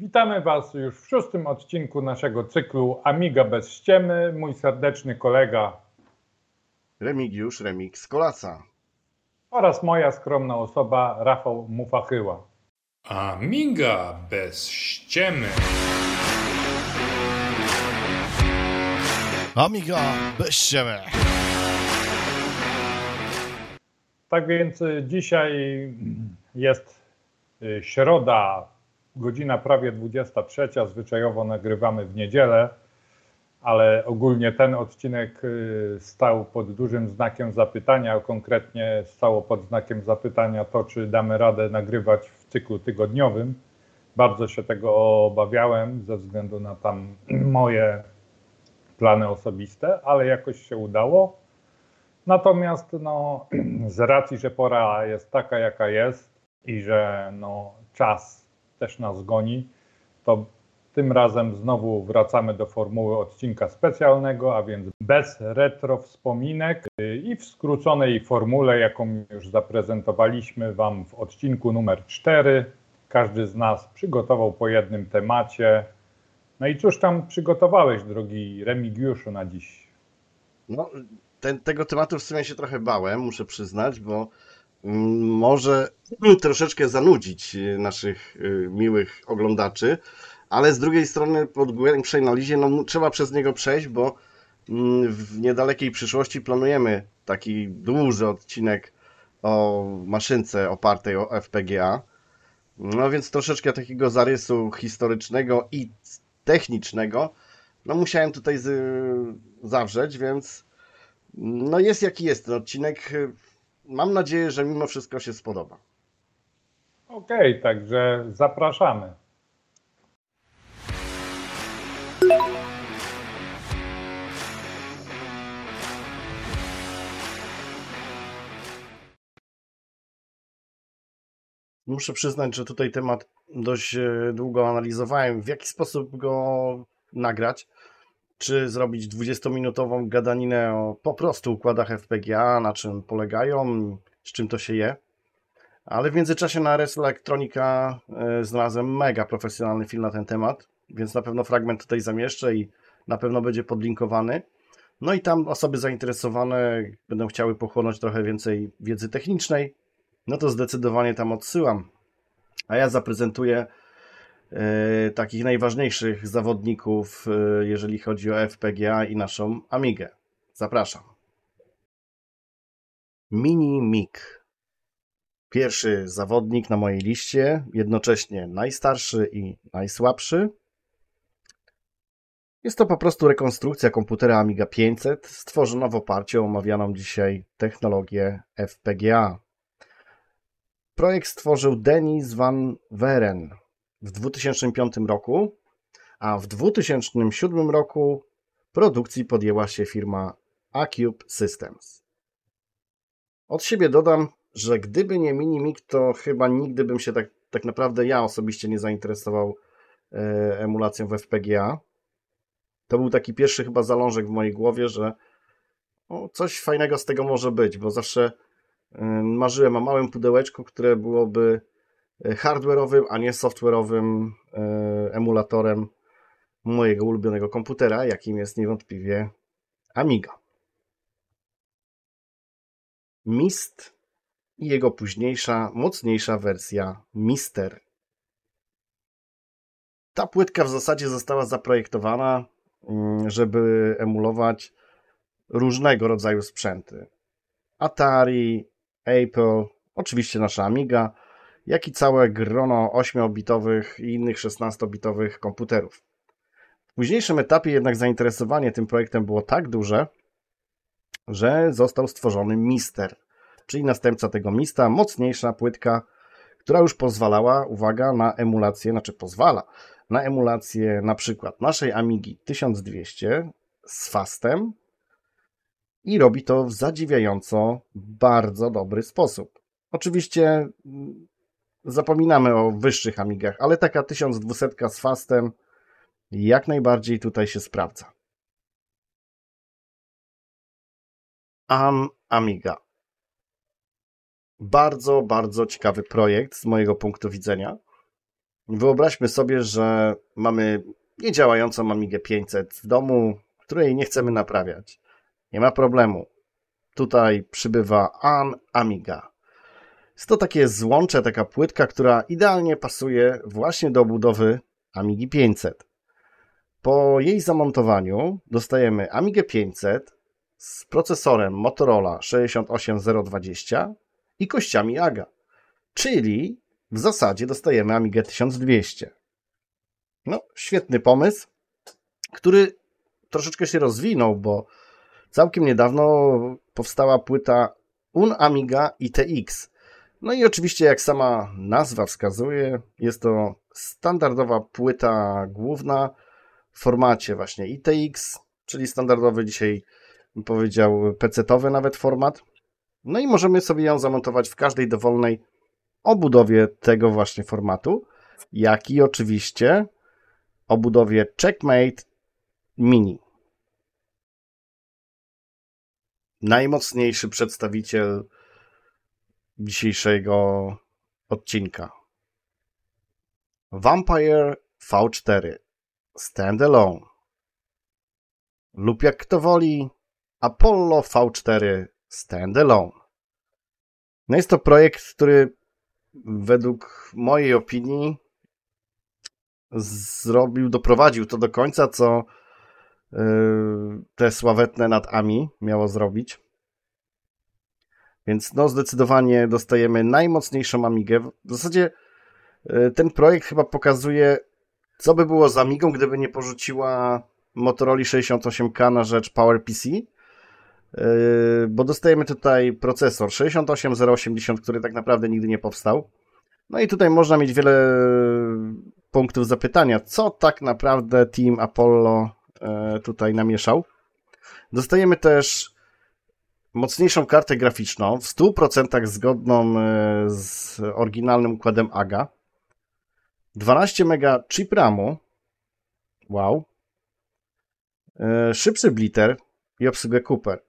Witamy Was już w szóstym odcinku naszego cyklu Amiga bez ściemy. Mój serdeczny kolega Remigiusz Remix Kolaca. oraz moja skromna osoba Rafał Mufachyła. Amiga bez ściemy. Amiga bez ściemy. Tak więc dzisiaj jest y, środa, godzina prawie 23. Zwyczajowo nagrywamy w niedzielę, ale ogólnie ten odcinek y, stał pod dużym znakiem zapytania, a konkretnie stało pod znakiem zapytania to, czy damy radę nagrywać w cyklu tygodniowym. Bardzo się tego obawiałem ze względu na tam moje plany osobiste, ale jakoś się udało. Natomiast no, z racji, że pora jest taka, jaka jest i że no, czas też nas goni, to tym razem znowu wracamy do formuły odcinka specjalnego, a więc bez retro wspominek i w skróconej formule, jaką już zaprezentowaliśmy Wam w odcinku numer 4. Każdy z nas przygotował po jednym temacie. No i cóż tam przygotowałeś, drogi Remigiuszu, na dziś? No, ten, tego tematu w sumie się trochę bałem, muszę przyznać, bo może troszeczkę zanudzić y, naszych y, miłych oglądaczy, ale z drugiej strony po głębszej analizie no, trzeba przez niego przejść, bo mm, w niedalekiej przyszłości planujemy taki duży odcinek o maszynce opartej o FPGA. No więc troszeczkę takiego zarysu historycznego i technicznego no musiałem tutaj z, zawrzeć, więc no jest jaki jest ten odcinek. Mam nadzieję, że mimo wszystko się spodoba. Okej, okay, także zapraszamy. Muszę przyznać, że tutaj temat dość e, długo analizowałem, w jaki sposób go nagrać. Czy zrobić 20-minutową gadaninę o po prostu układach FPGA, na czym polegają, z czym to się je. Ale w międzyczasie na RS Electronica e, znalazłem mega profesjonalny film na ten temat, więc na pewno fragment tutaj zamieszczę i na pewno będzie podlinkowany. No i tam osoby zainteresowane będą chciały pochłonąć trochę więcej wiedzy technicznej, no to zdecydowanie tam odsyłam. A ja zaprezentuję takich najważniejszych zawodników, e, jeżeli chodzi o FPGA i naszą Amigę. Zapraszam. Mini MIG. Pierwszy zawodnik na mojej liście, jednocześnie najstarszy i najsłabszy. Jest to po prostu rekonstrukcja komputera Amiga 500, stworzona w oparciu o omawianą dzisiaj technologię FPGA. Projekt stworzył Denis van Weren w 2005 roku, a w 2007 roku produkcji podjęła się firma Acube Systems. Od siebie dodam, że gdyby nie Minimig, to chyba nigdy bym się tak, tak naprawdę ja osobiście nie zainteresował e, emulacją w FPGA. To był taki pierwszy chyba zalążek w mojej głowie, że o, coś fajnego z tego może być, bo zawsze marzyłem o małym pudełeczku, które byłoby e, hardware'owym, a nie software'owym e, emulatorem mojego ulubionego komputera, jakim jest niewątpliwie Amiga. Mist i jego późniejsza, mocniejsza wersja Mister. Ta płytka w zasadzie została zaprojektowana, mm, żeby emulować różnego rodzaju sprzęty. Atari, Apple, oczywiście nasza Amiga, jak i całe grono 8-bitowych i innych 16-bitowych komputerów. W późniejszym etapie jednak zainteresowanie tym projektem było tak duże, że został stworzony Mister, czyli następca tego Mista, mocniejsza płytka, która już pozwalała, uwaga, na emulację, znaczy pozwala na emulację na przykład naszej Amigi 1200 z Fastem i robi to w zadziwiająco bardzo dobry sposób. Oczywiście zapominamy o wyższych Amigach, ale taka 1200 z Fastem jak najbardziej tutaj się sprawdza. Am Amiga. Bardzo, bardzo ciekawy projekt z mojego punktu widzenia. Wyobraźmy sobie, że mamy niedziałającą Amigę 500 w domu, której nie chcemy naprawiać. Nie ma problemu. Tutaj przybywa An Amiga. Jest to takie złącze, taka płytka, która idealnie pasuje właśnie do obudowy Amigi 500. Po jej zamontowaniu dostajemy Amigę 500 z procesorem Motorola 68020 i kościami AGA. Czyli w zasadzie dostajemy Amigę 1200. No, świetny pomysł, który troszeczkę się rozwinął, bo całkiem niedawno powstała płyta Un Amiga ITX. No i oczywiście, jak sama nazwa wskazuje, jest to standardowa płyta główna w formacie właśnie ITX, czyli standardowy dzisiaj bym powiedział PC-towy nawet format. No i możemy sobie ją zamontować w każdej dowolnej obudowie tego właśnie formatu, jak i oczywiście obudowie Checkmate Mini. Najmocniejszy przedstawiciel dzisiejszego odcinka. Vampire V4 Standalone lub jak kto woli Apollo V4 Standalone. No jest to projekt, który według mojej opinii zrobił, doprowadził to do końca, co yy, te sławetne nad AMI miało zrobić. Więc no zdecydowanie dostajemy najmocniejszą Amigę. W zasadzie yy, ten projekt chyba pokazuje, co by było z Amigą, gdyby nie porzuciła Motorola 68K na rzecz PowerPC. Yy, bo dostajemy tutaj procesor 68080, który tak naprawdę nigdy nie powstał. No i tutaj można mieć wiele punktów zapytania, co tak naprawdę Team Apollo e, tutaj namieszał. Dostajemy też mocniejszą kartę graficzną, w 100% zgodną e, z oryginalnym układem AGA. 12 MB chip RAMu. Wow. E, szybszy blitter i obsługę Cooper.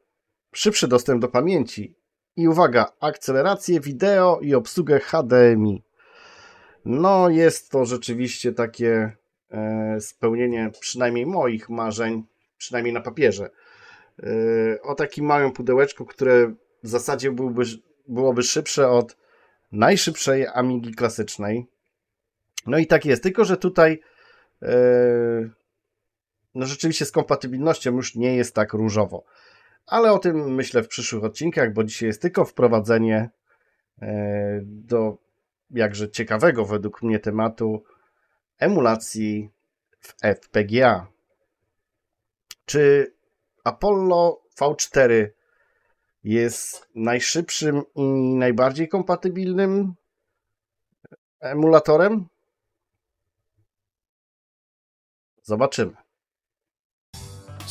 Szybszy dostęp do pamięci. I uwaga, akcelerację wideo i obsługę HDMI. No, jest to rzeczywiście takie e, spełnienie przynajmniej moich marzeń, przynajmniej na papierze. E, o takim małym pudełeczku, które w zasadzie byłby, byłoby szybsze od najszybszej Amigi klasycznej. No i tak jest, tylko że tutaj e, no rzeczywiście z kompatybilnością już nie jest tak różowo. Ale o tym myślę w przyszłych odcinkach, bo dzisiaj jest tylko wprowadzenie do jakże ciekawego według mnie tematu emulacji w FPGA. Czy Apollo V4 jest najszybszym i najbardziej kompatybilnym emulatorem? Zobaczymy.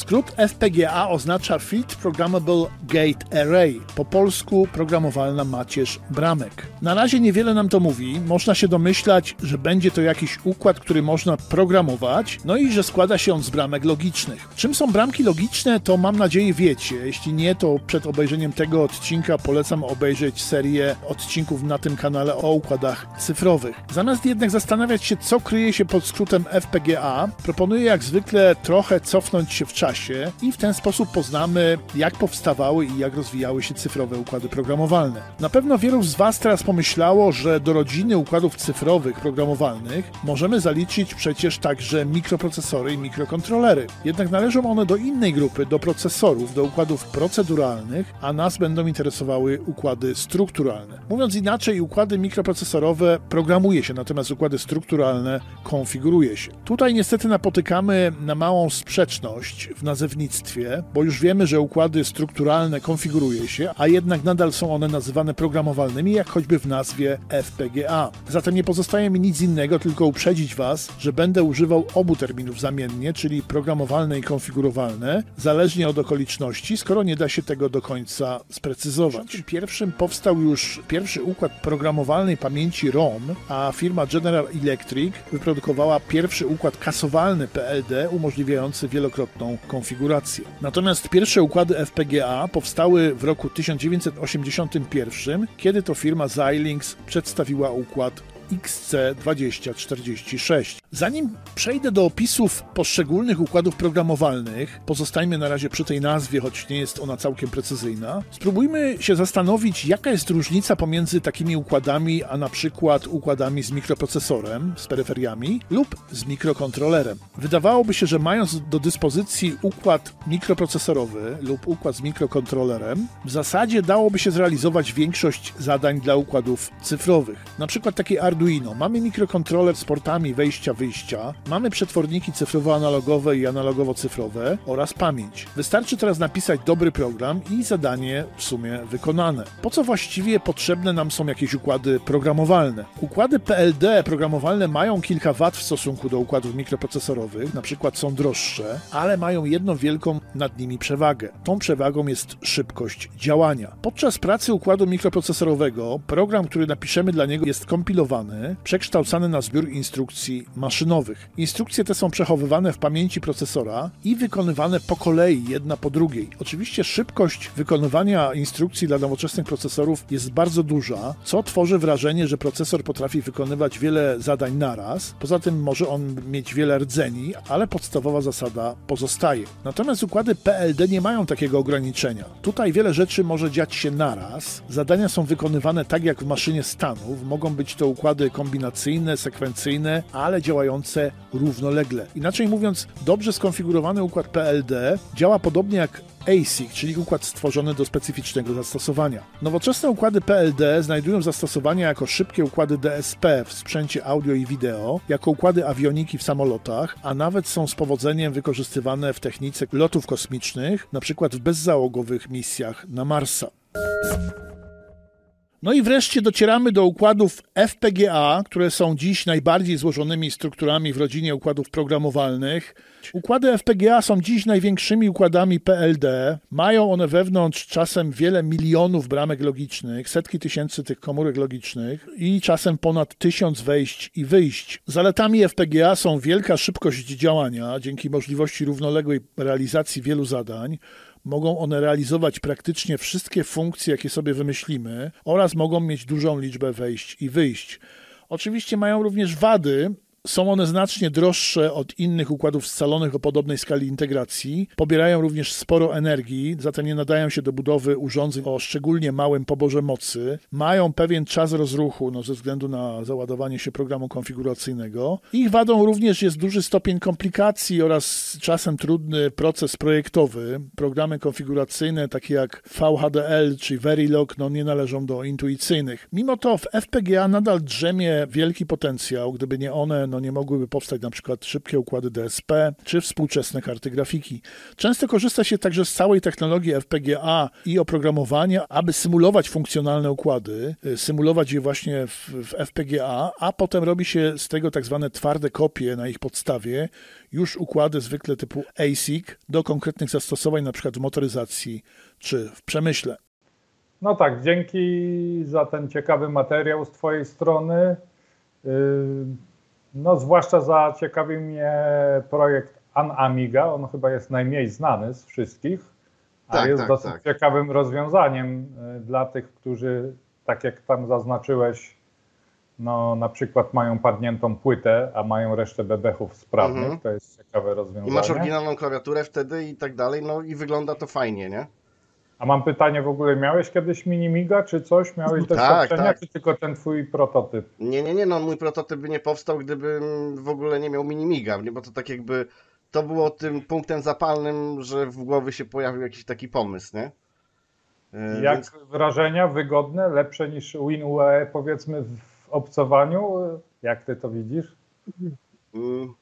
Skrót FPGA oznacza Field Programmable Gate Array, po polsku programowalna macierz bramek. Na razie niewiele nam to mówi, można się domyślać, że będzie to jakiś układ, który można programować, no i że składa się on z bramek logicznych. Czym są bramki logiczne, to mam nadzieję wiecie. Jeśli nie, to przed obejrzeniem tego odcinka polecam obejrzeć serię odcinków na tym kanale o układach cyfrowych. Zamiast jednak zastanawiać się, co kryje się pod skrótem FPGA, proponuję jak zwykle trochę cofnąć się w czasie czasie i w ten sposób poznamy, jak powstawały i jak rozwijały się cyfrowe układy programowalne. Na pewno wielu z Was teraz pomyślało, że do rodziny układów cyfrowych programowalnych możemy zaliczyć przecież także mikroprocesory i mikrokontrolery. Jednak należą one do innej grupy, do procesorów, do układów proceduralnych, a nas będą interesowały układy strukturalne. Mówiąc inaczej, układy mikroprocesorowe programuje się, natomiast układy strukturalne konfiguruje się. Tutaj niestety napotykamy na małą sprzeczność w nazewnictwie, bo już wiemy, że układy strukturalne konfiguruje się, a jednak nadal są one nazywane programowalnymi, jak choćby w nazwie FPGA. Zatem nie pozostaje mi nic innego, tylko uprzedzić Was, że będę używał obu terminów zamiennie, czyli programowalne i konfigurowalne, zależnie od okoliczności, skoro nie da się tego do końca sprecyzować. Pierwszym powstał już pierwszy układ programowalnej pamięci ROM, a firma General Electric wyprodukowała pierwszy układ kasowalny PLD umożliwiający wielokrotną konfigurację. Natomiast pierwsze układy FPGA powstały w roku 1981, kiedy to firma Xilinx przedstawiła układ XC2046. Zanim przejdę do opisów poszczególnych układów programowalnych, pozostajmy na razie przy tej nazwie, choć nie jest ona całkiem precyzyjna, spróbujmy się zastanowić, jaka jest różnica pomiędzy takimi układami, a na przykład układami z mikroprocesorem, z peryferiami lub z mikrokontrolerem. Wydawałoby się, że mając do dyspozycji układ mikroprocesorowy lub układ z mikrokontrolerem, w zasadzie dałoby się zrealizować większość zadań dla układów cyfrowych. Na przykład takie Arduino. Mamy mikrokontroler z portami wejścia-wyjścia, mamy przetworniki cyfrowo-analogowe i analogowo-cyfrowe oraz pamięć. Wystarczy teraz napisać dobry program i zadanie w sumie wykonane. Po co właściwie potrzebne nam są jakieś układy programowalne? Układy PLD programowalne mają kilka wad w stosunku do układów mikroprocesorowych, na przykład są droższe, ale mają jedną wielką nad nimi przewagę. Tą przewagą jest szybkość działania. Podczas pracy układu mikroprocesorowego program, który napiszemy dla niego jest kompilowany, przekształcany na zbiór instrukcji maszynowych. Instrukcje te są przechowywane w pamięci procesora i wykonywane po kolei, jedna po drugiej. Oczywiście szybkość wykonywania instrukcji dla nowoczesnych procesorów jest bardzo duża, co tworzy wrażenie, że procesor potrafi wykonywać wiele zadań naraz. Poza tym może on mieć wiele rdzeni, ale podstawowa zasada pozostaje. Natomiast układy PLD nie mają takiego ograniczenia. Tutaj wiele rzeczy może dziać się naraz. Zadania są wykonywane tak jak w maszynie stanów. Mogą być to układy kombinacyjne, sekwencyjne, ale działające równolegle. Inaczej mówiąc, dobrze skonfigurowany układ PLD działa podobnie jak ASIC, czyli układ stworzony do specyficznego zastosowania. Nowoczesne układy PLD znajdują zastosowania jako szybkie układy DSP w sprzęcie audio i wideo, jako układy awioniki w samolotach, a nawet są z powodzeniem wykorzystywane w technice lotów kosmicznych, np. w bezzałogowych misjach na Marsa. No i wreszcie docieramy do układów FPGA, które są dziś najbardziej złożonymi strukturami w rodzinie układów programowalnych. Układy FPGA są dziś największymi układami PLD. Mają one wewnątrz czasem wiele milionów bramek logicznych, setki tysięcy tych komórek logicznych i czasem ponad tysiąc wejść i wyjść. Zaletami FPGA są wielka szybkość działania dzięki możliwości równoległej realizacji wielu zadań mogą one realizować praktycznie wszystkie funkcje, jakie sobie wymyślimy, oraz mogą mieć dużą liczbę wejść i wyjść. Oczywiście mają również wady, są one znacznie droższe od innych układów scalonych o podobnej skali integracji. Pobierają również sporo energii, zatem nie nadają się do budowy urządzeń o szczególnie małym poborze mocy. Mają pewien czas rozruchu no, ze względu na załadowanie się programu konfiguracyjnego. Ich wadą również jest duży stopień komplikacji oraz czasem trudny proces projektowy. Programy konfiguracyjne takie jak VHDL czy Verilog no, nie należą do intuicyjnych. Mimo to w FPGA nadal drzemie wielki potencjał, gdyby nie one no nie mogłyby powstać na przykład szybkie układy DSP czy współczesne karty grafiki. Często korzysta się także z całej technologii FPGA i oprogramowania, aby symulować funkcjonalne układy, y, symulować je właśnie w, w FPGA, a potem robi się z tego tak zwane twarde kopie na ich podstawie, już układy zwykle typu ASIC do konkretnych zastosowań, na przykład w motoryzacji czy w przemyśle. No tak, dzięki za ten ciekawy materiał z Twojej strony. No, zwłaszcza zaciekawił mnie projekt An Amiga. On chyba jest najmniej znany z wszystkich, a Tak, jest tak, dosyć tak. ciekawym rozwiązaniem y, dla tych, którzy, tak jak tam zaznaczyłeś, no, na przykład mają padniętą płytę, a mają resztę bebechów sprawnych. Mhm. To jest ciekawe I rozwiązanie. masz oryginalną klawiaturę wtedy i tak dalej, no i wygląda to fajnie, nie? A mam pytanie w ogóle, miałeś kiedyś Minimiga czy coś? Miałeś doświadczenia, tak. czy tylko ten twój prototyp? Nie, nie, nie, no mój prototyp by nie powstał, gdybym w ogóle nie miał minimiga, bo to tak jakby to było tym punktem zapalnym, że w głowie się pojawił jakiś taki pomysł, nie? E, Jak więc- wrażenia wygodne, lepsze niż WinUAE powiedzmy w obcowaniu? Jak ty to widzisz? Mm, no,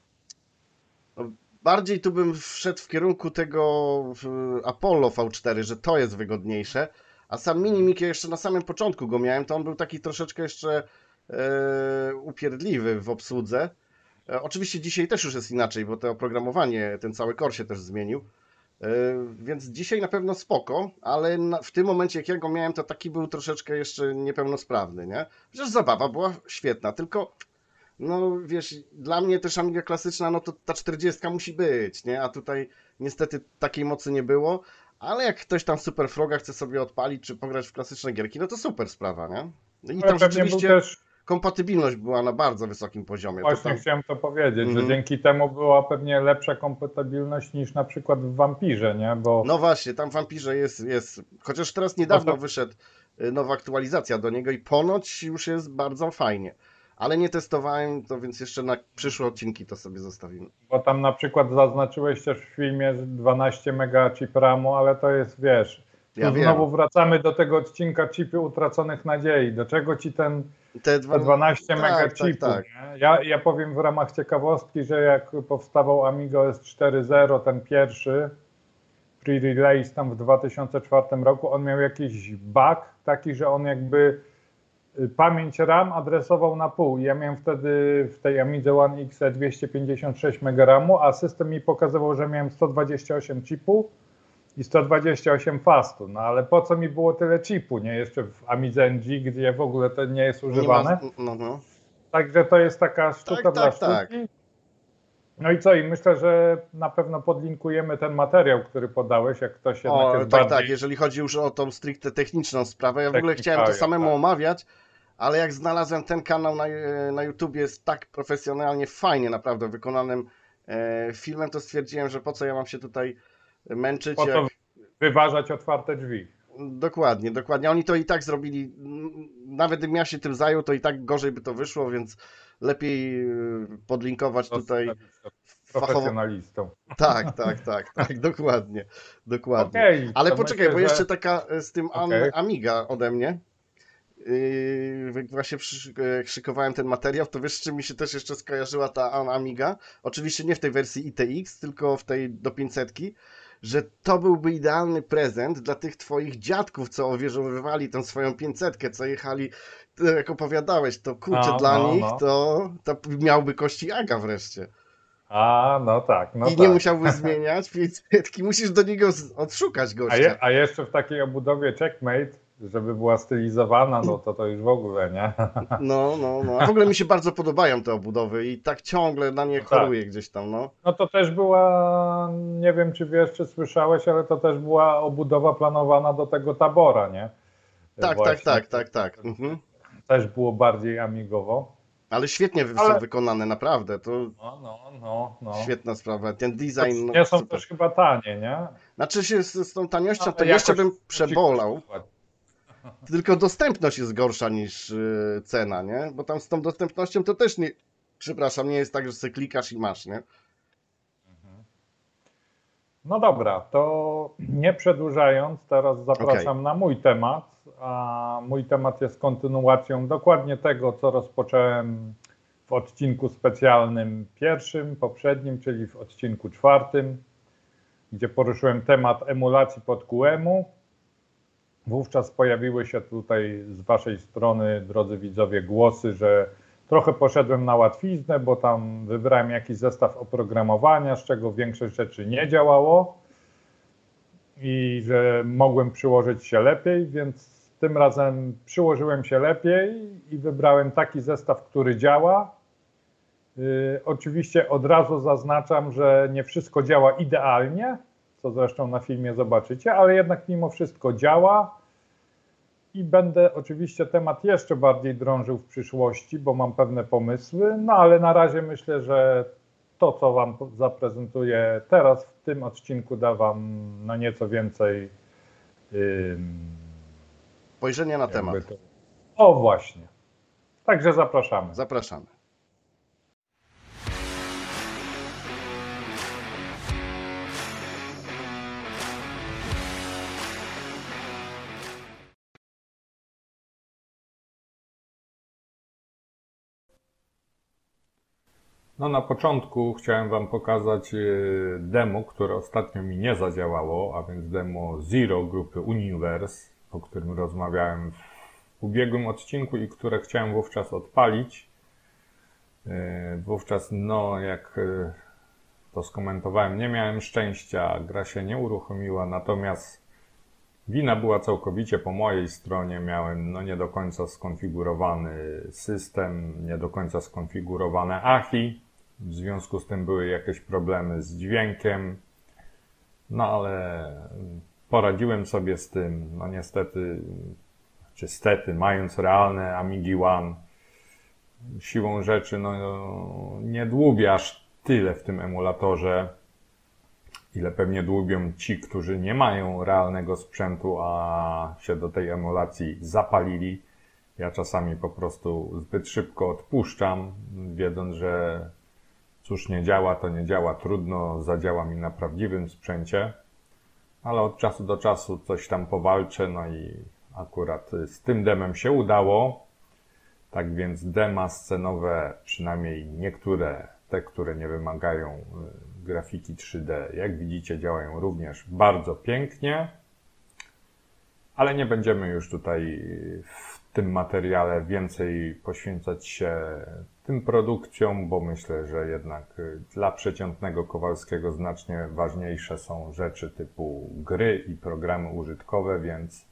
Bardziej tu bym wszedł w kierunku tego Apollo V4, że to jest wygodniejsze, a sam Minimik ja jeszcze na samym początku go miałem, to on był taki troszeczkę jeszcze e, upierdliwy w obsłudze. E, oczywiście dzisiaj też już jest inaczej, bo to oprogramowanie, ten cały core się też zmienił. E, Więc dzisiaj na pewno spoko, ale na, w tym momencie jak ja go miałem, to taki był troszeczkę jeszcze niepełnosprawny, nie? Przecież zabawa była świetna, tylko no wiesz, dla mnie też Amiga klasyczna, no to ta 40 musi być, nie? A tutaj niestety takiej mocy nie było, ale jak ktoś tam w Super Froga chce sobie odpalić czy pograć w klasyczne gierki, no to super sprawa, nie? No I tam rzeczywiście też kompatybilność była na bardzo wysokim poziomie. To Właśnie tam- chciałem to powiedzieć, Mhm. że dzięki temu była pewnie lepsza kompatybilność niż na przykład w Vampirze, nie? Bo No właśnie, tam w Vampirze jest, jest. Chociaż teraz niedawno No to- wyszedł y, nowa aktualizacja do niego i ponoć już jest bardzo fajnie. Ale nie testowałem to, więc jeszcze na przyszłe odcinki to sobie zostawimy. Bo tam na przykład zaznaczyłeś też w filmie że 12 mega chip RAMu, ale to jest, wiesz, Ja wiem. znowu wracamy do tego odcinka chipy utraconych nadziei. Do czego ci ten Te te 12 tak, mega tak, chipu? tak. nie? Ja, ja powiem w ramach ciekawostki, że jak powstawał Amiga OS 4.0, ten pierwszy, pre-release tam w 2004 roku, on miał jakiś bug taki, że on jakby pamięć RAM adresował na pół. Ja miałem wtedy w tej Amidze One X 256 MB a system mi pokazywał, że miałem 128 chipu i 128 fastu. No ale po co mi było tyle chipu, nie? Jeszcze w Amidze NG, gdzie w ogóle to nie jest Nie używane. ma, no, no. Także to jest taka sztuka Tak, dla tak, sztuki. tak. No i co? I myślę, że na pewno podlinkujemy ten materiał, który podałeś, jak ktoś jednak O, jest tak, bardziej... tak, jeżeli chodzi już o tą stricte techniczną sprawę, ja w ogóle chciałem to samemu tak. omawiać, ale jak znalazłem ten kanał na, na YouTubie jest tak profesjonalnie, fajnie naprawdę wykonanym e, filmem, to stwierdziłem, że po co ja mam się tutaj męczyć. Po jak... to wyważać otwarte drzwi. Dokładnie, dokładnie. Oni to i tak zrobili. Nawet gdybym ja się tym zajął, to i tak gorzej by to wyszło, więc lepiej y, podlinkować tutaj fachowo. Profesjonalistą. Tak, tak, tak, tak, dokładnie. Dokładnie. Okej, Ale to poczekaj, myślę, bo że- jeszcze taka e, z tym Okej. Amiga ode mnie. Yy, jak właśnie przy, e, szykowałem ten materiał, to wiesz, z czym mi się też jeszcze skojarzyła ta Am- Amiga? Oczywiście nie w tej wersji ITX, tylko w tej do 500, że to byłby idealny prezent dla tych twoich dziadków, co owierzowywali tą swoją 500, co jechali, to jak opowiadałeś, to kurczę, No, dla no, nich no. to, to miałby kości Aga wreszcie. A, no tak, no I tak. nie musiałby zmieniać 500, musisz do niego odszukać a, gościa. je, a jeszcze w takiej obudowie checkmate, żeby była stylizowana, no to to już w ogóle, nie? No, no, no. A w ogóle mi się bardzo podobają te obudowy i tak ciągle na nie tak. choruję gdzieś tam, no. No to też była, nie wiem czy wiesz, czy słyszałeś, ale to też była obudowa planowana do tego tabora, nie? Tak, Właśnie. tak, tak, tak, tak. Mhm. Też było bardziej amigowo. Ale świetnie Ale- są wykonane, naprawdę. To No, no, no. no. świetna sprawa. Ten design. No, nie są super. też chyba tanie, nie? Znaczy się z, z tą taniością, Ale to jeszcze bym przebolał. kosztować. Tylko dostępność jest gorsza niż y, cena, nie? Bo tam z tą dostępnością to też nie. Przepraszam, nie jest tak, że sobie klikasz i masz, nie? No dobra, to nie przedłużając, teraz zapraszam na mój temat. A mój temat jest kontynuacją dokładnie tego, co rozpocząłem w odcinku specjalnym pierwszym, poprzednim, czyli w odcinku czwartym, gdzie poruszyłem temat emulacji pod QEMU. Wówczas pojawiły się tutaj z Waszej strony, drodzy widzowie, głosy, że trochę poszedłem na łatwiznę, bo tam wybrałem jakiś zestaw oprogramowania, z czego większość rzeczy nie działało i że mogłem przyłożyć się lepiej, więc tym razem przyłożyłem się lepiej i wybrałem taki zestaw, który działa. Yy, oczywiście od razu zaznaczam, że nie wszystko działa idealnie, co zresztą na filmie zobaczycie, ale jednak mimo wszystko działa. I będę oczywiście temat jeszcze bardziej drążył w przyszłości, bo mam pewne pomysły, no ale na razie myślę, że to, co Wam zaprezentuję teraz w tym odcinku, da Wam no nieco więcej. ym, Spojrzenie na temat. to- O, właśnie. Także zapraszamy. Zapraszamy. No na początku chciałem Wam pokazać e, demo, które ostatnio mi nie zadziałało, a więc demo Zero grupy Universe, o którym rozmawiałem w ubiegłym odcinku i które chciałem wówczas odpalić. E, Wówczas, no jak e, to skomentowałem, nie miałem szczęścia, gra się nie uruchomiła, natomiast wina była całkowicie po mojej stronie. Miałem no nie do końca skonfigurowany system, nie do końca skonfigurowane AHI. W związku z tym były jakieś problemy z dźwiękiem. No ale poradziłem sobie z tym. No niestety, czy stety, mając realne Amigi One, siłą rzeczy no, nie dłubię aż tyle w tym emulatorze, ile pewnie dłubią ci, którzy nie mają realnego sprzętu, a się do tej emulacji zapalili. Ja czasami po prostu zbyt szybko odpuszczam, wiedząc, że cóż nie działa, to nie działa, trudno, zadziała mi na prawdziwym sprzęcie, ale od czasu do czasu coś tam powalczę, no i akurat z tym demem się udało. Tak więc dema scenowe, przynajmniej niektóre, te, które nie wymagają y, grafiki 3D, jak widzicie, działają również bardzo pięknie. Ale nie będziemy już tutaj w tym materiale więcej poświęcać się tym produkcjom, bo myślę, że jednak y, dla przeciętnego Kowalskiego znacznie ważniejsze są rzeczy typu gry i programy użytkowe, więc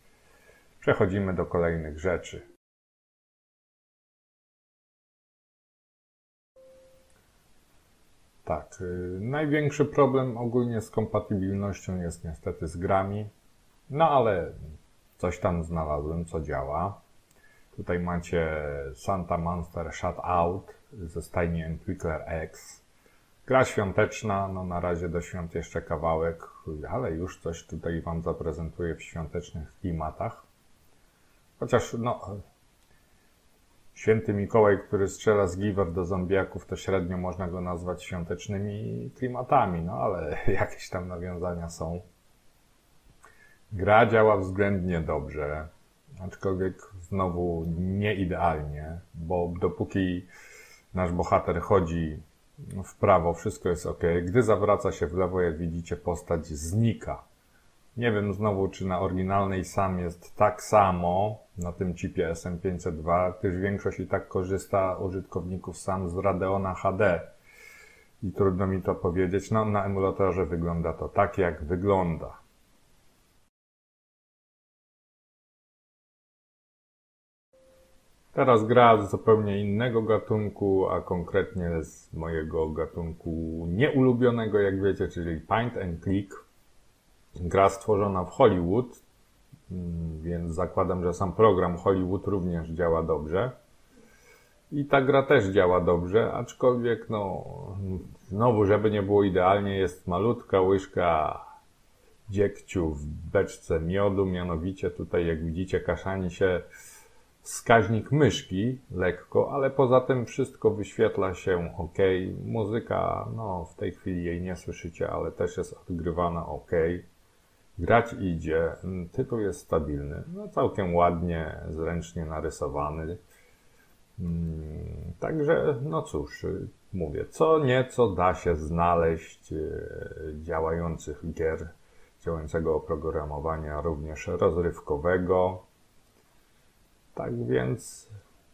przechodzimy do kolejnych rzeczy. Tak, y, największy problem ogólnie z kompatybilnością jest niestety z grami, no ale coś tam znalazłem, co działa. Tutaj macie Santa Monster Shut Out ze stajni Entwickler X. Gra świąteczna, no na razie do świąt jeszcze kawałek, ale już coś tutaj Wam zaprezentuję w świątecznych klimatach. Chociaż, no, Święty Mikołaj, który strzela z giwer do zombiaków, to średnio można go nazwać świątecznymi klimatami, no ale jakieś tam nawiązania są. Gra działa względnie dobrze, aczkolwiek znowu nie idealnie, bo dopóki nasz bohater chodzi w prawo, wszystko jest ok. Gdy zawraca się w lewo, jak widzicie, postać znika. Nie wiem znowu, czy na oryginalnej SAM jest tak samo na tym chipie SM502, gdyż większość i tak korzysta użytkowników SAM z Radeona HD. I trudno mi to powiedzieć. No, na emulatorze wygląda to tak, jak wygląda. Teraz gra z zupełnie innego gatunku, a konkretnie z mojego gatunku nieulubionego, jak wiecie, czyli Paint and Click. Gra stworzona w Hollywood, mm, więc zakładam, że sam program Hollywood również działa dobrze. I ta gra też działa dobrze, aczkolwiek no, znowu, żeby nie było idealnie, jest malutka łyżka dziegciu w beczce miodu, mianowicie tutaj, jak widzicie, kaszani się wskaźnik myszki lekko, ale poza tym wszystko wyświetla się ok. Muzyka, no w tej chwili jej nie słyszycie, ale też jest odgrywana ok. Grać idzie, tytuł jest stabilny, no całkiem ładnie, zręcznie narysowany. Mm, także, no cóż, mówię, co nieco da się znaleźć e, działających gier, działającego oprogramowania, również rozrywkowego. Tak więc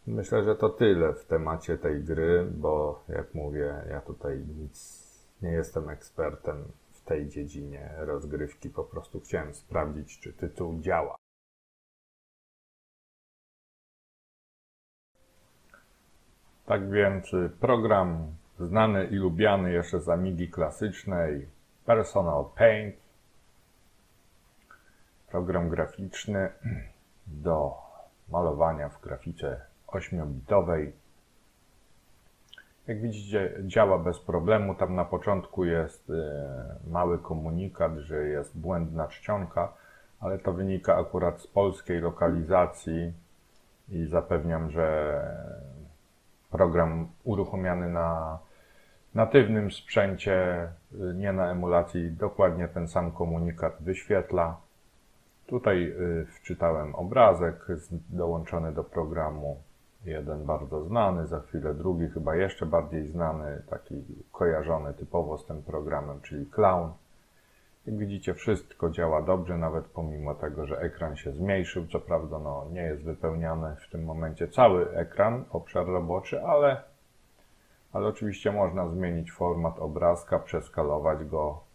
myślę, że to tyle w temacie tej gry, bo jak mówię, ja tutaj nic nie jestem ekspertem w tej dziedzinie rozgrywki. Po prostu chciałem sprawdzić, czy tytuł działa. Tak więc program znany i lubiany jeszcze z Amigi klasycznej Personal Paint. Program graficzny do malowania w grafice 8-bitowej. Jak widzicie, działa bez problemu. Tam na początku jest e, mały komunikat, że jest błędna czcionka, ale to wynika akurat z polskiej lokalizacji i zapewniam, że program uruchomiony na natywnym sprzęcie, e, nie na emulacji, dokładnie ten sam komunikat wyświetla. Tutaj y, wczytałem obrazek dołączony do programu. Jeden bardzo znany, za chwilę drugi, chyba jeszcze bardziej znany, taki kojarzony typowo z tym programem, czyli Clown. Jak widzicie, wszystko działa dobrze, nawet pomimo tego, że ekran się zmniejszył. Co prawda, no, nie jest wypełniany w tym momencie cały ekran, obszar roboczy, ale, ale oczywiście można zmienić format obrazka, przeskalować go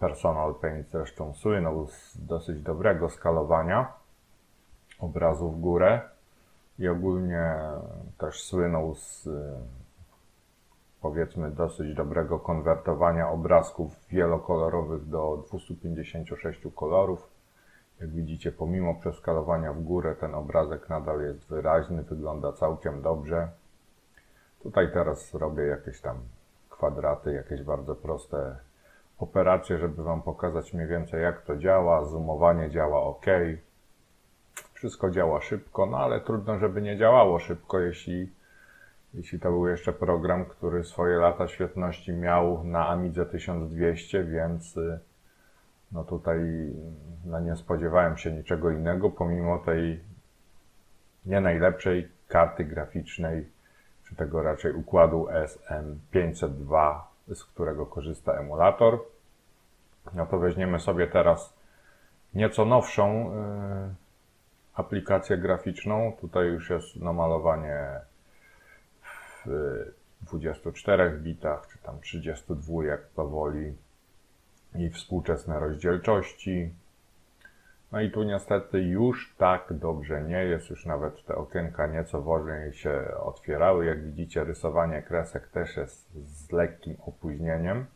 Personal Paint zresztą słynął z dosyć dobrego skalowania obrazu w górę i ogólnie też słynął z y, powiedzmy dosyć dobrego konwertowania obrazków wielokolorowych do 256 kolorów. Jak widzicie, pomimo przeskalowania w górę, ten obrazek nadal jest wyraźny, wygląda całkiem dobrze. Tutaj teraz robię jakieś tam kwadraty, jakieś bardzo proste operacje, żeby Wam pokazać mniej więcej jak to działa. Zoomowanie działa ok. Wszystko działa szybko, no ale trudno, żeby nie działało szybko, jeśli, jeśli to był jeszcze program, który swoje lata świetności miał na Amidze 1200, więc y, no tutaj no nie spodziewałem się niczego innego, pomimo tej nie najlepszej karty graficznej, czy tego raczej układu SM502, z którego korzysta emulator. No to weźmiemy sobie teraz nieco nowszą y, aplikację graficzną. Tutaj już jest namalowanie w 24 bitach, czy tam 32, jak to woli, i współczesne rozdzielczości. No i tu niestety już tak dobrze nie jest, już nawet te okienka nieco wolniej się otwierały. Jak widzicie, rysowanie kresek też jest z lekkim opóźnieniem.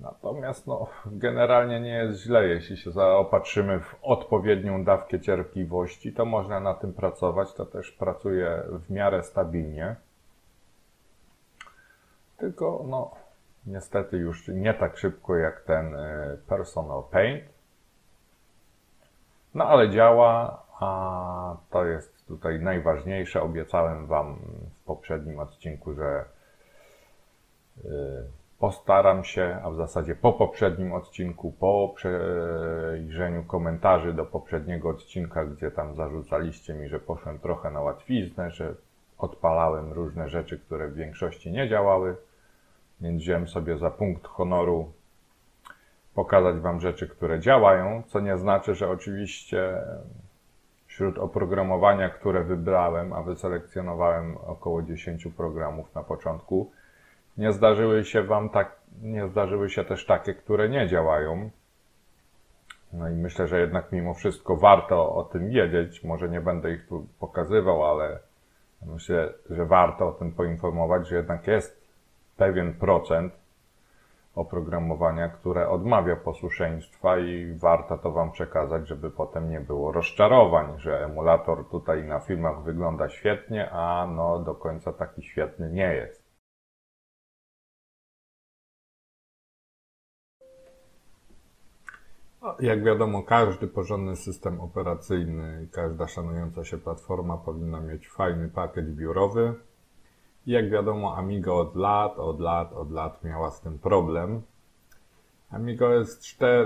Natomiast no, generalnie nie jest źle. Jeśli się zaopatrzymy w odpowiednią dawkę cierpliwości, to można na tym pracować. To też pracuje w miarę stabilnie. Tylko no, niestety już nie tak szybko jak ten y, Personal Paint. No ale działa, a to jest tutaj najważniejsze. Obiecałem Wam w poprzednim odcinku, że y, postaram się, a w zasadzie po poprzednim odcinku, po przejrzeniu komentarzy do poprzedniego odcinka, gdzie tam zarzucaliście mi, że poszłem trochę na łatwiznę, że odpalałem różne rzeczy, które w większości nie działały, więc wziąłem sobie za punkt honoru pokazać Wam rzeczy, które działają, co nie znaczy, że oczywiście wśród oprogramowania, które wybrałem, a wyselekcjonowałem około 10 programów na początku, nie zdarzyły się Wam tak, nie zdarzyły się też takie, które nie działają. No i myślę, że jednak mimo wszystko warto o tym wiedzieć. Może nie będę ich tu pokazywał, ale myślę, że warto o tym poinformować, że jednak jest pewien procent oprogramowania, które odmawia posłuszeństwa i warto to Wam przekazać, żeby potem nie było rozczarowań, że emulator tutaj na filmach wygląda świetnie, a no do końca taki świetny nie jest. No, jak wiadomo, każdy porządny system operacyjny i każda szanująca się platforma powinna mieć fajny pakiet biurowy. Jak wiadomo, Amiga od lat, od lat, od lat miała z tym problem. Amiga S4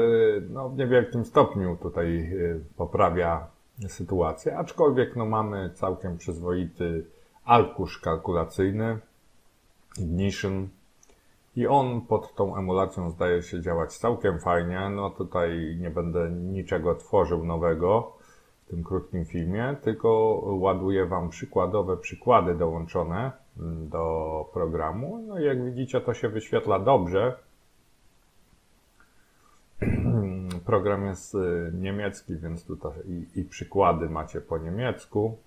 no, w niewielkim stopniu tutaj y, poprawia sytuację, aczkolwiek no, mamy całkiem przyzwoity arkusz kalkulacyjny, Ignition, i on pod tą emulacją zdaje się działać całkiem fajnie. No tutaj nie będę niczego tworzył nowego w tym krótkim filmie, tylko ładuję Wam przykładowe przykłady dołączone do programu. No jak widzicie, to się wyświetla dobrze. Program jest y, niemiecki, więc tutaj i, i przykłady macie po niemiecku.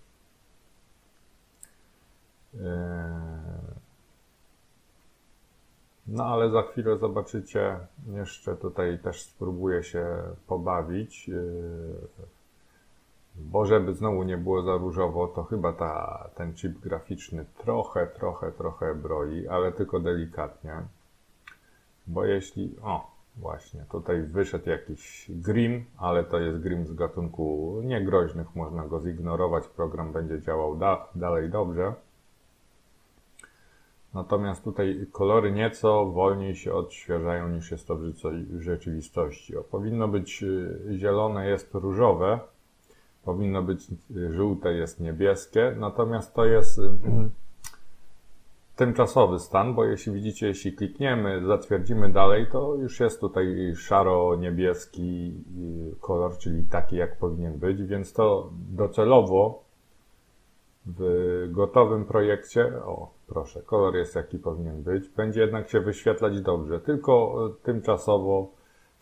Yy no ale za chwilę zobaczycie, jeszcze tutaj też spróbuję się pobawić. Bo żeby znowu nie było za różowo, to chyba ta, ten chip graficzny trochę, trochę, trochę broi, ale tylko delikatnie. Bo jeśli, o właśnie, tutaj wyszedł jakiś Grim, ale to jest Grim z gatunku niegroźnych, można go zignorować, program będzie działał da, dalej dobrze. Natomiast tutaj kolory nieco wolniej się odświeżają niż jest to w rzeczywistości. O, powinno być y, zielone, jest różowe, powinno być y, żółte, jest niebieskie, natomiast to jest y, tymczasowy stan, bo jeśli widzicie, jeśli klikniemy, zatwierdzimy dalej, to już jest tutaj szaro-niebieski kolor, czyli taki jak powinien być, więc to docelowo w gotowym projekcie, o proszę, kolor jest jaki powinien być, będzie jednak się wyświetlać dobrze, tylko tymczasowo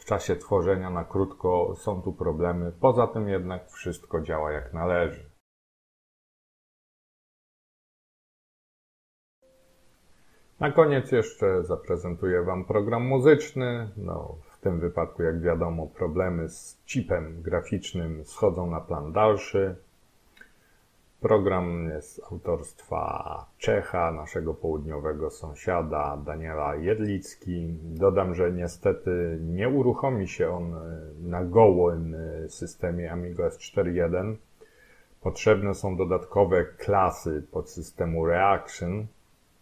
w czasie tworzenia na krótko są tu problemy, poza tym jednak wszystko działa jak należy. Na koniec jeszcze zaprezentuję Wam program muzyczny. No, w tym wypadku, jak wiadomo, problemy z chipem graficznym schodzą na plan dalszy. Program jest autorstwa Czecha, naszego południowego sąsiada Daniela Jedlicki. Dodam, że niestety nie uruchomi się on na gołym systemie Amiga S4.1. Potrzebne są dodatkowe klasy podsystemu Reaction,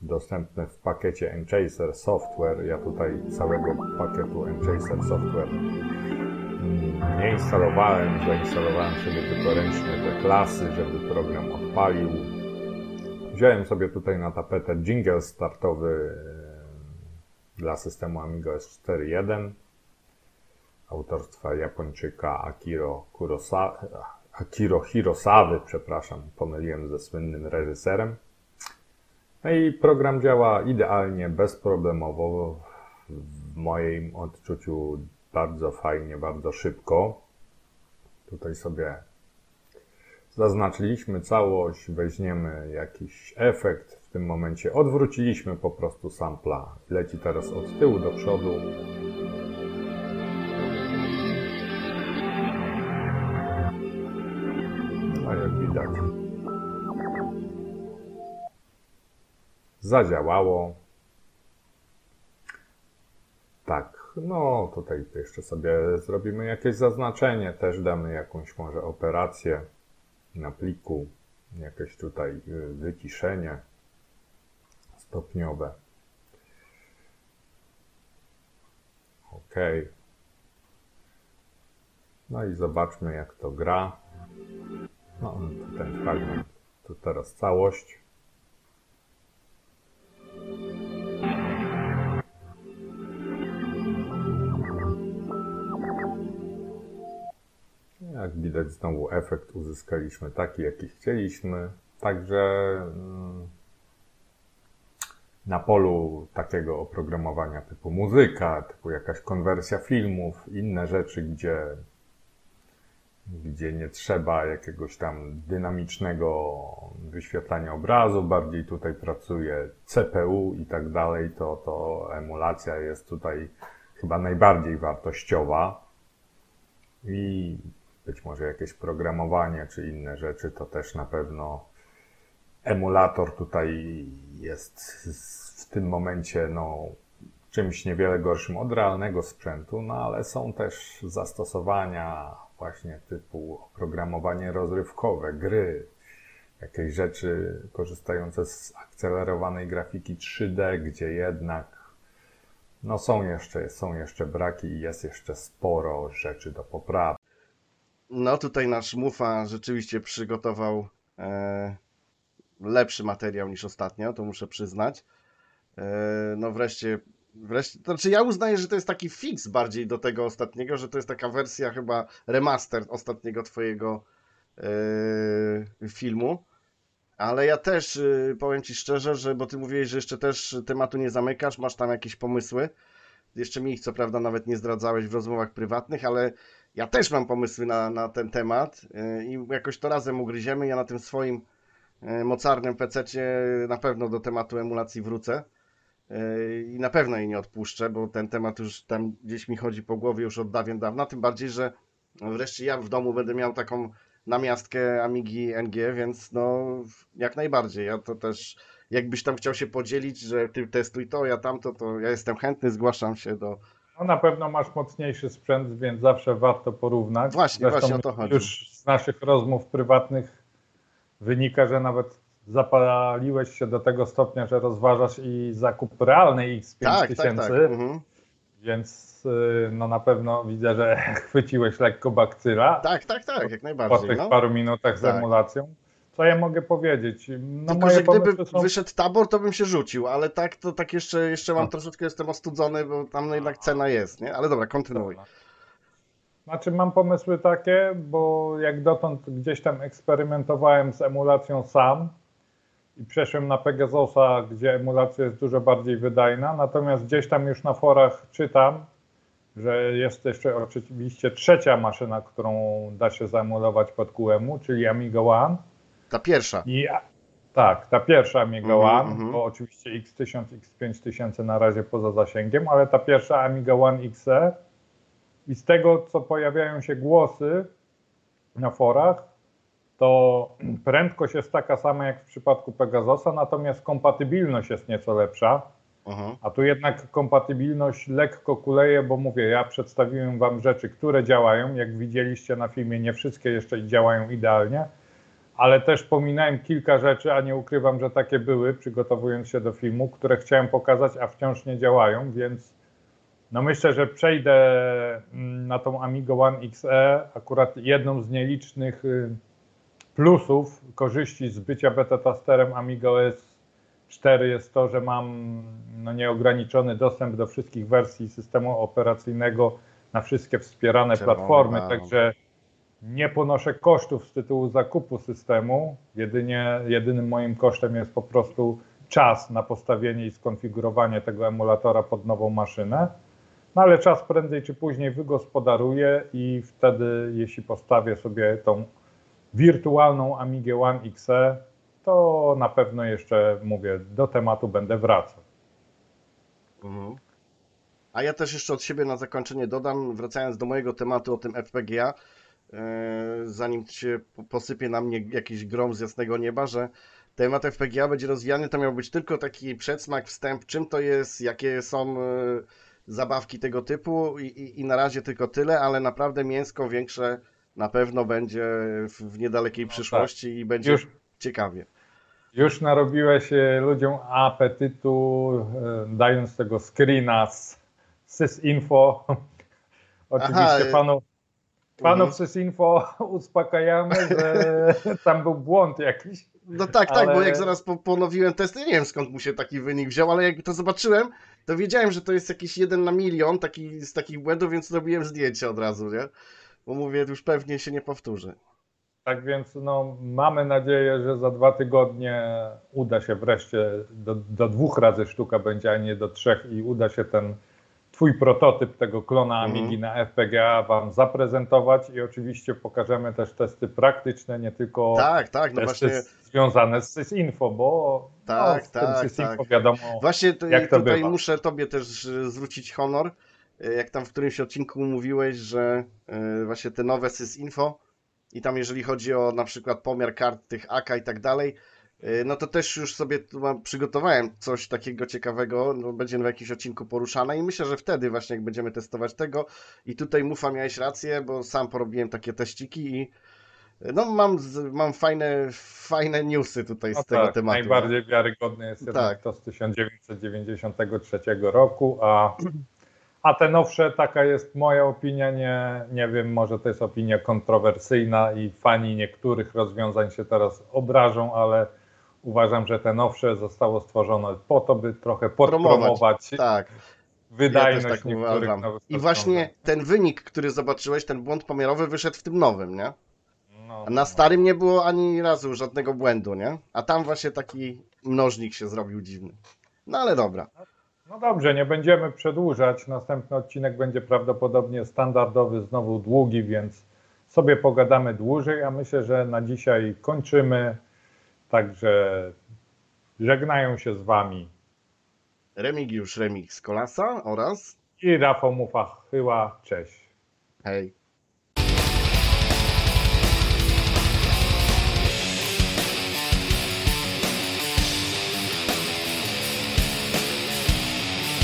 dostępne w pakiecie Enchaser Software. Ja tutaj całego pakietu Enchaser Software nie instalowałem, zainstalowałem sobie tylko ręcznie te klasy, żeby program odpalił. Wziąłem sobie tutaj na tapetę jingle startowy e, dla systemu Amiga S4.1 autorstwa Japończyka Akiro Kurosawa, Akiro Hirosawy, przepraszam, pomyliłem ze słynnym reżyserem. No i program działa idealnie, bezproblemowo, w moim odczuciu bardzo fajnie, bardzo szybko. Tutaj sobie zaznaczyliśmy całość, weźmiemy jakiś efekt, w tym momencie odwróciliśmy po prostu sampla. Leci teraz od tyłu do przodu. A jak widać, zadziałało. Tak, no tutaj jeszcze sobie zrobimy jakieś zaznaczenie, też damy jakąś może operację na pliku, jakieś tutaj y, wyciszenie stopniowe. OK. No i zobaczmy jak to gra. No, ten fragment, to teraz całość. Jak widać, znowu efekt uzyskaliśmy taki, jaki chcieliśmy. Także mm, na polu takiego oprogramowania typu muzyka, typu jakaś konwersja filmów, inne rzeczy, gdzie, gdzie nie trzeba jakiegoś tam dynamicznego wyświetlania obrazu, bardziej tutaj pracuje CPU i tak dalej, to, to emulacja jest tutaj chyba najbardziej wartościowa. I być może jakieś programowanie czy inne rzeczy, to też na pewno emulator tutaj jest w tym momencie no, czymś niewiele gorszym od realnego sprzętu, no ale są też zastosowania właśnie typu oprogramowanie rozrywkowe, gry, jakieś rzeczy korzystające z akcelerowanej grafiki 3D, gdzie jednak no są jeszcze, są jeszcze braki i jest jeszcze sporo rzeczy do poprawy. No tutaj nasz Mufa rzeczywiście przygotował e, lepszy materiał niż ostatnio, to muszę przyznać. E, no wreszcie, wreszcie, znaczy ja uznaję, że to jest taki fix bardziej do tego ostatniego, że to jest taka wersja chyba remaster ostatniego twojego e, filmu. Ale ja też y, powiem Ci szczerze, że bo Ty mówiłeś, że jeszcze też tematu nie zamykasz, masz tam jakieś pomysły. Jeszcze mi ich co prawda nawet nie zdradzałeś w rozmowach prywatnych, ale ja też mam pomysły na, na ten temat y, i jakoś to razem ugryziemy. Ja na tym swoim y, mocarnym PC-cie na pewno do tematu emulacji wrócę y, i na pewno jej nie odpuszczę, bo ten temat już tam gdzieś mi chodzi po głowie już od dawien dawna, tym bardziej, że wreszcie ja w domu będę miał taką namiastkę Amigi NG, więc no jak najbardziej. Ja to też, jakbyś tam chciał się podzielić, że ty testuj to, ja tamto, to ja jestem chętny, zgłaszam się do, No na pewno masz mocniejszy sprzęt, więc zawsze warto porównać. Właśnie, właśnie o to chodzi. Już z naszych rozmów prywatnych wynika, że nawet zapaliłeś się do tego stopnia, że rozważasz i zakup realnej X5000, Tak, tak, tak. Mhm. więc y, no na pewno widzę, że chwyciłeś lekko bakcyla Tak, tak, tak, jak po najbardziej. tych No. paru minutach z Tak. emulacją. Co ja mogę powiedzieć? No Tylko, że gdyby są... wyszedł tabor, to bym się rzucił, ale tak, to tak jeszcze, jeszcze mam troszeczkę, jestem ostudzony, bo tam no jednak cena jest, nie? Ale dobra, kontynuuj. Znaczy mam pomysły takie, bo jak dotąd gdzieś tam eksperymentowałem z emulacją sam i przeszłem na Pegasusa, gdzie emulacja jest dużo bardziej wydajna, natomiast gdzieś tam już na forach czytam, że jest jeszcze oczywiście trzecia maszyna, którą da się zaemulować pod QEMU, czyli Amiga One. Ta pierwsza. I tak, ta pierwsza Amiga Mhm, One, mhm. bo oczywiście X1000, X5000 na razie poza zasięgiem, ale ta pierwsza Amiga One XE I z tego, co pojawiają się głosy na forach, to prędkość jest taka sama jak w przypadku Pegasusa, natomiast kompatybilność jest nieco lepsza. Mhm. A tu jednak kompatybilność lekko kuleje, bo mówię, ja przedstawiłem Wam rzeczy, które działają. Jak widzieliście na filmie, nie wszystkie jeszcze działają idealnie, ale też pominąłem kilka rzeczy, a nie ukrywam, że takie były, przygotowując się do filmu, które chciałem pokazać, a wciąż nie działają, więc no myślę, że przejdę mm, na tą Amiga One XE. Akurat jedną z nielicznych y, plusów, korzyści z bycia beta-testerem Amiga OS 4 jest to, że mam no, nieograniczony dostęp do wszystkich wersji systemu operacyjnego na wszystkie wspierane Czerwony platformy, także nie ponoszę kosztów z tytułu zakupu systemu. Jedynie, jedynym moim kosztem jest po prostu czas na postawienie i skonfigurowanie tego emulatora pod nową maszynę. No ale czas prędzej czy później wygospodaruję i wtedy, jeśli postawię sobie tą wirtualną Amigę One XE, to na pewno jeszcze mówię, do tematu będę wracał. Mhm. A ja też jeszcze od siebie na zakończenie dodam, wracając do mojego tematu o tym FPGA, zanim się po- posypie na mnie jakiś grom z jasnego nieba, że temat FPGA będzie rozwijany, to miał być tylko taki przedsmak, wstęp, czym to jest, jakie są e, zabawki tego typu i, i, i na razie tylko tyle, ale naprawdę mięsko większe na pewno będzie w, niedalekiej przyszłości i będzie Już, ciekawie. już narobiłeś e, ludziom apetytu, e, dając tego screena z sysinfo. Oczywiście Aha, e, panu, panów Mhm. sysinfo uspokajamy, że tam był błąd jakiś. No tak, tak, bo Ale- jak zaraz po- ponowiłem testy, nie wiem skąd mu się taki wynik wziął, ale jak to zobaczyłem, to wiedziałem, że to jest jakiś jeden na milion taki, z takich błędów, więc zrobiłem zdjęcie od razu, nie? Bo mówię, już pewnie się nie powtórzy. Tak więc no, mamy nadzieję, że za dwa tygodnie uda się wreszcie, do, do dwóch razy sztuka będzie, a nie do trzech i uda się ten twój prototyp tego klona Mhm. Amigi na FPGA wam zaprezentować i oczywiście pokażemy też testy praktyczne, nie tylko Tak, tak, no testy właśnie, związane z SysInfo, bo Tak, no, z tak, SysInfo tak. wiadomo, właśnie to, jak to tutaj bywa. muszę tobie też e, zwrócić honor, e, jak tam w którymś odcinku mówiłeś, że e, właśnie te nowe sysinfo i tam jeżeli chodzi o na przykład pomiar kart tych AK i tak dalej, no to też już sobie tu mam, przygotowałem coś takiego ciekawego, no będzie w jakimś odcinku poruszane i myślę, że wtedy właśnie jak będziemy testować tego i tutaj Mufa miałeś rację, bo sam porobiłem takie teściki i e, no mam, z- mam fajne, fajne newsy tutaj z no tego tak, tematu. najbardziej wiarygodny jest jednak Tak. to z 1993 roku, a, a te nowsze, taka jest moja opinia, nie, nie wiem, może to jest opinia kontrowersyjna i fani niektórych rozwiązań się teraz obrażą, ale uważam, że te nowsze zostało stworzone po to, by trochę podpromować Tak. wydajność ja tak niektórych nowych I właśnie ten wynik, który zobaczyłeś, ten błąd pomiarowy wyszedł w tym nowym, nie? no, na starym nie było ani razu żadnego błędu, nie? A tam właśnie taki mnożnik się zrobił dziwny. No ale dobra. No dobrze, nie będziemy przedłużać. Następny odcinek będzie prawdopodobnie standardowy, znowu długi, więc sobie pogadamy dłużej, a myślę, że na dzisiaj kończymy. Także żegnają się z Wami Remigiusz Remix Kolasa oraz i Rafał Mufa chyła. Cześć. hej.